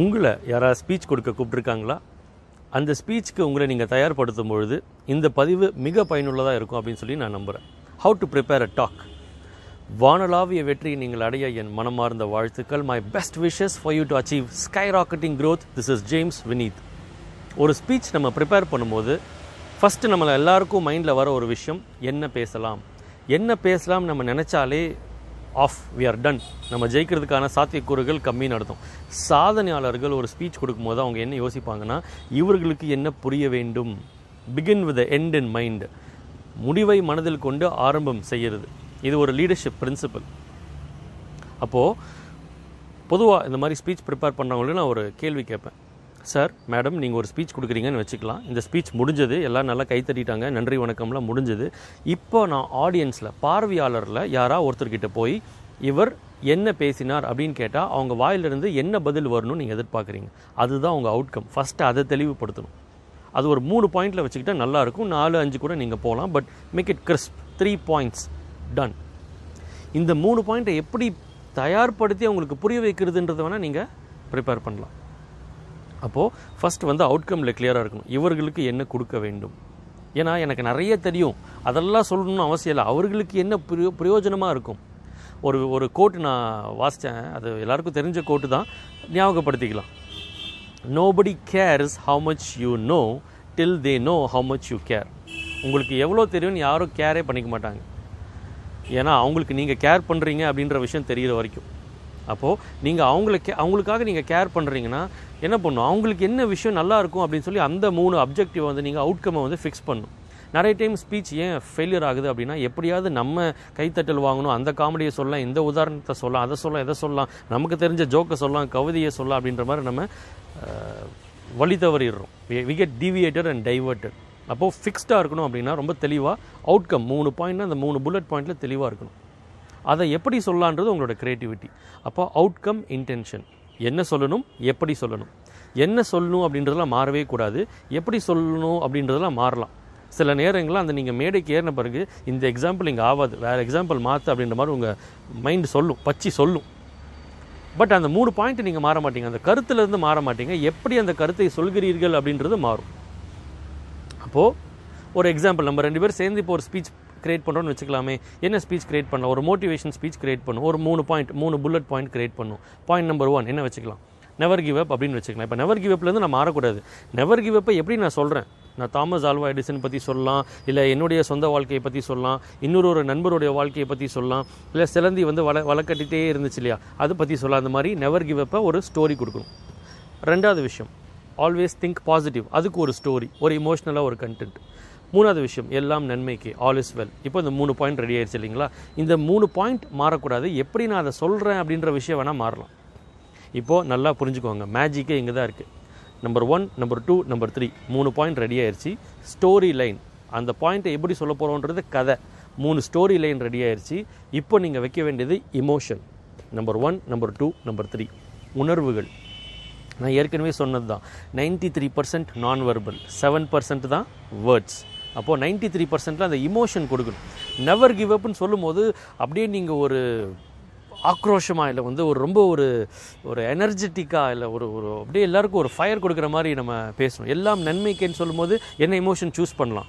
உங்களை யாராவது ஸ்பீச் கொடுக்க கூப்பிட்ருக்காங்களா அந்த ஸ்பீச்சுக்கு உங்களை நீங்கள் தயார்படுத்தும் பொழுது இந்த பதிவு மிக பயனுள்ளதாக இருக்கும் அப்படின்னு சொல்லி நான் நம்புகிறேன் how to prepare a talk வானலாவிய வெற்றியை நீங்கள் அடைய என் மனமார்ந்த வாழ்த்துக்கள். My best wishes for you to achieve skyrocketing growth this is James Vineeth ஒரு ஸ்பீச் நம்ம ப்ரிப்பேர் பண்ணும்போது ஃபஸ்ட்டு நம்மளை எல்லாருக்கும் மைண்டில் வர ஒரு விஷயம் என்ன பேசலாம்? என்ன பேசலாம் நம்ம நினச்சாலே ஆஃப் வி ஆர் டன் நம்ம ஜெயிக்கிறதுக்கான சாத்தியக்கூறுகள் கம்மின்னு அர்த்தம் சாதனையாளர்கள் ஒரு ஸ்பீச் கொடுக்கும்போது அவங்க என்ன யோசிப்பாங்கன்னா இவர்களுக்கு என்ன புரிய வேண்டும்? Begin with end in mind முடிவை மனதில் கொண்டு ஆரம்பம் செய்கிறது இது ஒரு லீடர்ஷிப் பிரின்சிபல் அப்போது பொதுவாக இந்த மாதிரி ஸ்பீச் ப்ரிப்பேர் பண்ணுறவங்களுக்கு நான் ஒரு கேள்வி கேட்பேன். சார் மேடம் நீங்கள் ஒரு ஸ்பீச் கொடுக்குறீங்கன்னு வச்சுக்கலாம். இந்த ஸ்பீச் முடிஞ்சது. எல்லாம் நல்லா கை தட்டிட்டாங்க. நன்றி வணக்கம்லாம் முடிஞ்சது. இப்போ நான் ஆடியன்ஸில் பார்வையாளரில் யாரா ஒருத்தர்கிட்ட போய் இவர் என்ன பேசினார் அப்படின்னு கேட்டால் அவங்க வாயிலிருந்து என்ன பதில் வரணும்னு நீங்கள் எதிர்பார்க்குறீங்க. அதுதான் உங்கள் அவுட்கம் ஃபஸ்ட்டு அதை தெளிவுபடுத்தணும். அது ஒரு மூணு பாயிண்டில் வச்சுக்கிட்டால் நல்லாயிருக்கும் நாலு அஞ்சு கூட நீங்கள் போகலாம். But make it crisp three points done இந்த மூணு பாயிண்ட்டை எப்படி தயார்படுத்தி அவங்களுக்கு புரிய வைக்கிறதுன்றதை வேணால் நீங்கள் ப்ரிப்பேர் பண்ணலாம். அப்போது ஃபஸ்ட் வந்து அவுட்கமில் கிளியராக இருக்கணும். இவர்களுக்கு என்ன கொடுக்க வேண்டும்? ஏன்னா எனக்கு நிறைய தெரியும். அதெல்லாம் சொல்லணும்னு அவசியம் இல்லை. அவர்களுக்கு என்ன பிரயோ பிரயோஜனமாக இருக்கும்? ஒரு ஒரு கோட்டு நான் வாசித்தேன் அது எல்லாருக்கும் தெரிஞ்ச கோட்டு தான். ஞாபகப்படுத்திக்கலாம். Nobody cares how much you know till they know how much you care உங்களுக்கு எவ்வளோ தெரியும்னு யாரும் கேரே பண்ணிக்க மாட்டாங்க. ஏன்னா அவங்களுக்கு நீங்கள் கேர் பண்ணுறீங்க அப்படின்ற விஷயம் தெரிகிற வரைக்கும். அப்போது நீங்கள் அவங்கள கே அவங்களுக்காக நீங்கள் கேர் பண்ணுறீங்கன்னா என்ன பண்ணும்? அவங்களுக்கு என்ன விஷயம் நல்லாயிருக்கும் அப்படின்னு சொல்லி அந்த மூணு அப்ஜெக்டிவ் வந்து நீங்கள் அவுட்கம்மை வந்து ஃபிக்ஸ் பண்ணும். நிறைய டைம் ஸ்பீச் ஏன் ஃபெயிலியர் ஆகுது அப்படின்னா எப்படியாவது நம்ம கைத்தட்டல் வாங்கணும். அந்த காமெடியை சொல்லலாம் இந்த உதாரணத்தை சொல்லலாம் அதை சொல்லலாம் எதை சொல்லலாம். நமக்கு தெரிஞ்ச ஜோக்கை சொல்லலாம் கவிதையை சொல்லலாம் அப்படின்ற மாதிரி நம்ம வழி தவறிடுறோம். We get deviated and diverted அப்போது ஃபிக்ஸ்டாக இருக்கணும் அப்படின்னா ரொம்ப தெளிவாக அவுட்கம் மூணு பாயிண்ட்னா அந்த மூணு புல்லட் பாயிண்ட்டில் தெளிவாக இருக்கணும். அதை எப்படி சொல்லலான்றது உங்களோட க்ரியேட்டிவிட்டி அப்போ அவுட்கம் இன்டென்ஷன் என்ன சொல்லணும் எப்படி சொல்லணும். என்ன சொல்லணும் அப்படின்றதெல்லாம் மாறவே கூடாது. எப்படி சொல்லணும் அப்படின்றதெல்லாம் மாறலாம். சில நேரங்களில் அந்த நீங்கள் மேடைக்கு ஏறின பிறகு இந்த எக்ஸாம்பிள் இங்கே ஆகாது. வேறு எக்ஸாம்பிள் மாற்று அப்படின்ற மாதிரி உங்கள் மைண்டு சொல்லும் பச்சி சொல்லும். பட் அந்த மூணு பாயிண்ட் நீங்கள் மாற மாட்டீங்க. அந்த கருத்துலேருந்து மாற மாட்டீங்க. எப்படி அந்த கருத்தை சொல்கிறீர்கள் அப்படின்றது மாறும். அப்போது ஒரு எக்ஸாம்பிள் நம்ம ரெண்டு பேரும் சேர்ந்து இப்போ ஒரு ஸ்பீச் கிரியேட் பண்ணுறோம்னு வச்சுக்கலாமே. என்ன ஸ்பீச் கிரியேட் பண்ணலாம்? ஒரு மோட்டிவேஷன் ஸ்பீச் கிரியேட் பண்ணும். ஒரு மூணு பாயிண்ட் மூணு புல்லட் பாயிண்ட் கிரியேட் பண்ணும். பாயிண்ட் நம்பர் ஒன் என்ன வச்சுக்கலாம்? நெவர் கிவ் அப் அப்படின்னு வச்சுக்கலாம். இப்போ நெவர் கிவ் அப்லேருந்து நான் மாறக்கூடாது. நெவர் கிவ் அப்பை எப்படி நான் சொல்கிறேன் நான் தாமஸ் ஆல்வா எடிசன் பற்றி சொல்லலாம். இல்லை என்னுடைய சொந்த வாழ்க்கையை பற்றி சொல்லலாம். இன்னொரு ஒரு நண்பருடைய வாழ்க்கையை பற்றி சொல்லலாம். இல்லை சிலந்தி வந்து வள வளக்கட்டிகிட்டே இருந்துச்சு இல்லையா? அதை பற்றி சொல்லலாம். அந்த மாதிரி நெவர் கிவ் அப்பை ஒரு ஸ்டோரி கொடுக்கணும். ரெண்டாவது விஷயம். ஆல்வேஸ் திங்க் பாசிட்டிவ் அதுக்கு ஒரு ஸ்டோரி ஒரு இமோஷ்னலாக ஒரு கண்டென்ட் மூணாவது விஷயம் எல்லாம் நன்மைக்கு ஆல் இஸ் வெல் இப்போ இந்த மூணு பாயிண்ட் ரெடி ஆயிடுச்சு இல்லைங்களா? இந்த மூணு பாயிண்ட் மாறக்கூடாது. எப்படி நான் அதை சொல்கிறேன் அப்படின்ற விஷயம் வேணால் மாறலாம். இப்போது நல்லா புரிஞ்சுக்கோங்க. மேஜிக்கே இங்கே தான் இருக்குது number one number two number three மூணு பாயிண்ட் ரெடி ஆயிடுச்சு. ஸ்டோரி லைன் அந்த பாயிண்ட்டை எப்படி சொல்ல போகிறோன்றது கதை. மூணு ஸ்டோரி லைன் ரெடி ஆயிடுச்சு. இப்போ நீங்கள் வைக்க வேண்டியது emotion number one number two number three உணர்வுகள். நான் ஏற்கனவே சொன்னது தான் ninety three percent non verbal seven percent தான் வேர்ட்ஸ் அப்போது நைன்டி த்ரீ பர்சன்ட்டில் அந்த இமோஷன் கொடுக்கணும். நெவர் கிவ் அப்னு சொல்லும்போது அப்படியே நீங்கள் ஒரு ஆக்ரோஷமாக இல்லை வந்து ஒரு ரொம்ப ஒரு ஒரு எனர்ஜெட்டிக்காக இல்லை ஒரு ஒரு அப்படியே எல்லாருக்கும் ஒரு ஃபயர் கொடுக்குற மாதிரி நம்ம பேசணும். எல்லாம் நன்மைக்கேன்னு சொல்லும்போது என்ன இமோஷன் சூஸ் பண்ணலாம்?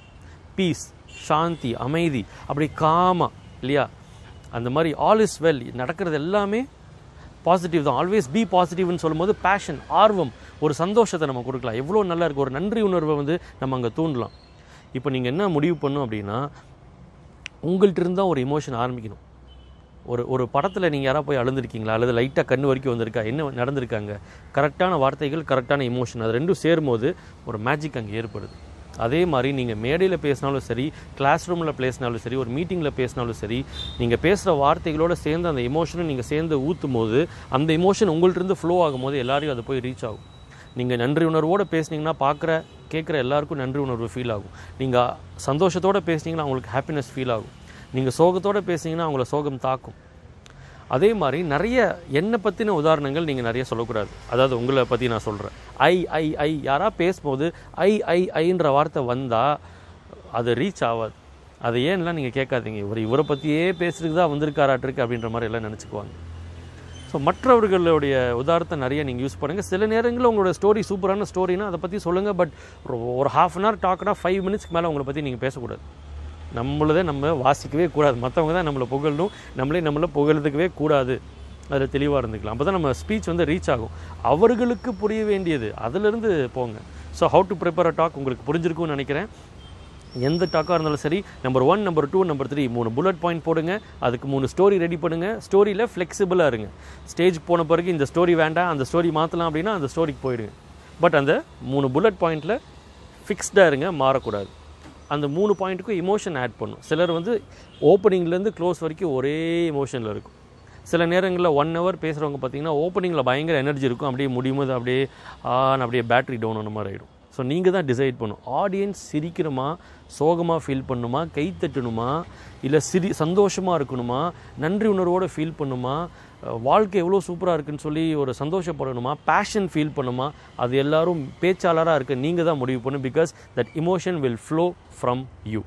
பீஸ் சாந்தி அமைதி அப்படி காமா இல்லையா? அந்த மாதிரி ஆல் இஸ் வெல் நடக்கிறது எல்லாமே பாசிட்டிவ் தான். ஆல்வேஸ் பி பாசிட்டிவ்னு சொல்லும்போது பேஷன் ஆர்வம் ஒரு சந்தோஷத்தை நம்ம கொடுக்கலாம். எவ்வளோ நல்லா இருக்குது ஒரு நன்றி உணர்வை வந்து நம்ம அங்கே தூண்டலாம். இப்போ நீங்கள் என்ன முடிவு பண்ணும் அப்படின்னா உங்கள்கிட்ட இருந்தால் ஒரு இமோஷன் ஆரம்பிக்கணும். ஒரு ஒரு படத்தில் நீங்கள் யாராவது போய் அழுந்திருக்கீங்களா அல்லது லைட்டாக கண்ணு வரைக்கும் வந்திருக்கா? என்ன நடந்திருக்காங்க? கரெக்டான வார்த்தைகள் கரெக்டான இமோஷன் அது ரெண்டும் சேரும்போது ஒரு மேஜிக் அங்கே ஏற்படுது. அதே மாதிரி நீங்கள் மேடையில் பேசினாலும் சரி கிளாஸ் ரூமில் பேசினாலும் சரி ஒரு மீட்டிங்கில் பேசினாலும் சரி நீங்கள் பேசுகிற வார்த்தைகளோடு சேர்ந்து அந்த எமோஷனை நீங்கள் சேர்ந்து ஊற்றும் போது அந்த எமோஷன் உங்கள்கிட்ட இருந்து ஃப்ளோ ஆகும்போது எல்லாரையும் அது போய் ரீச் ஆகும். நீங்கள் நன்றி உணர்வோடு பேசுனீங்கன்னா பார்க்குற கேட்குற எல்லாருக்கும் நன்றி உணர்வு ஃபீல் ஆகும். நீங்கள் சந்தோஷத்தோடு பேசுனீங்கன்னா அவங்களுக்கு ஹாப்பினஸ் ஃபீல் ஆகும். நீங்கள் சோகத்தோடு பேசுனீங்கன்னா அவங்கள சோகம் தாக்கும். அதே மாதிரி நிறைய என்னை பற்றின உதாரணங்கள் நீங்கள் நிறைய சொல்லக்கூடாது. அதாவது உங்களை பற்றி நான் சொல்கிறேன் ஐ ஐ ஐ யாரா பேசும்போது ஐ ஐ ஐன்ற வார்த்தை வந்தால் அது ரீச் ஆகாது அதை ஏன்லாம் நீங்கள் கேட்காதீங்க. இவர் இவரை பற்றியே பேசுறதுக்கு தான் வந்திருக்காராட்டிருக்கு அப்படின்ற மாதிரி எல்லாம் நினச்சிக்குவாங்க. ஸோ மற்றவர்களுடைய உதாரணத்தை நிறைய நீங்கள் யூஸ் பண்ணுங்கள் சில நேரங்களில் உங்களோட ஸ்டோரி சூப்பரான ஸ்டோரினா அதை பற்றி சொல்லுங்கள் பட் ஒரு ஹாஃப் அன் ஹவர் டாக்னா ஃபைவ் மினிட்ஸ்க்கு மேலே உங்களை பற்றி நீங்கள் பேசக்கூடாது. நம்மளதே நம்ம வாசிக்கவே கூடாது. மற்றவங்க தான் நம்மளை புகழணும். நம்மளே நம்மளை புகழ்த்துக்கவே கூடாது. அதில் தெளிவாக இருந்துக்கலாம். அப்போ தான் நம்ம ஸ்பீச் வந்து ரீச் ஆகும். அவர்களுக்கு புரிய வேண்டியது. அதிலிருந்து போங்க. So how to prepare a talk உங்களுக்கு புரிஞ்சிருக்கும்னு நினைக்கிறேன். எந்த டாக்காக இருந்தாலும் சரி number one number two number three மூணு புல்லட் பாயிண்ட் போடுங்க. அதுக்கு மூணு ஸ்டோரி ரெடி பண்ணுங்கள் ஸ்டோரியில் ஃப்ளெக்சிபிளாக இருங்க. ஸ்டேஜ் போன பிறகு இந்த ஸ்டோரி வேண்டாம் அந்த ஸ்டோரி மாற்றலாம் அப்படின்னா அந்த ஸ்டோரிக்கு போயிடுங்க. பட் அந்த மூணு புல்லட் பாயிண்ட்டில் ஃபிக்ஸ்டாக இருங்க மாறக்கூடாது. அந்த மூணு பாயிண்ட்டுக்கும் இமோஷன் ஆட் பண்ணும். சிலர் வந்து ஓப்பனிங்லேருந்து க்ளோஸ் வரைக்கும் ஒரே இமோஷனில் இருக்கும். சில நேரங்களில் ஒன் ஹவர் பேசுகிறவங்க பார்த்தீங்கன்னா ஓப்பனிங்கில் பயங்கர எனர்ஜி இருக்கும். அப்படியே முடியும் போது அப்படியே ஆன் அப்படியே பேட்டரி டவுன் ஆன மாதிரி ஆகிடும் ஸோ நீங்கள் தான் டிசைட் பண்ணும் ஆடியன்ஸ் சிரிக்கணுமா சோகமாக ஃபீல் பண்ணணுமா கை தட்டணுமா? இல்லை சிரி சந்தோஷமாக இருக்கணுமா? நன்றி உணர்வோடு ஃபீல் பண்ணுமா? வாழ்க்கை எவ்வளோ சூப்பராக இருக்குன்னு சொல்லி ஒரு சந்தோஷப்படணுமா? பேஷன் ஃபீல் பண்ணுமா? அது எல்லாரும் பேச்சாளராக இருக்க நீங்கள் தான் முடிவு பண்ணும் because that emotion will flow from you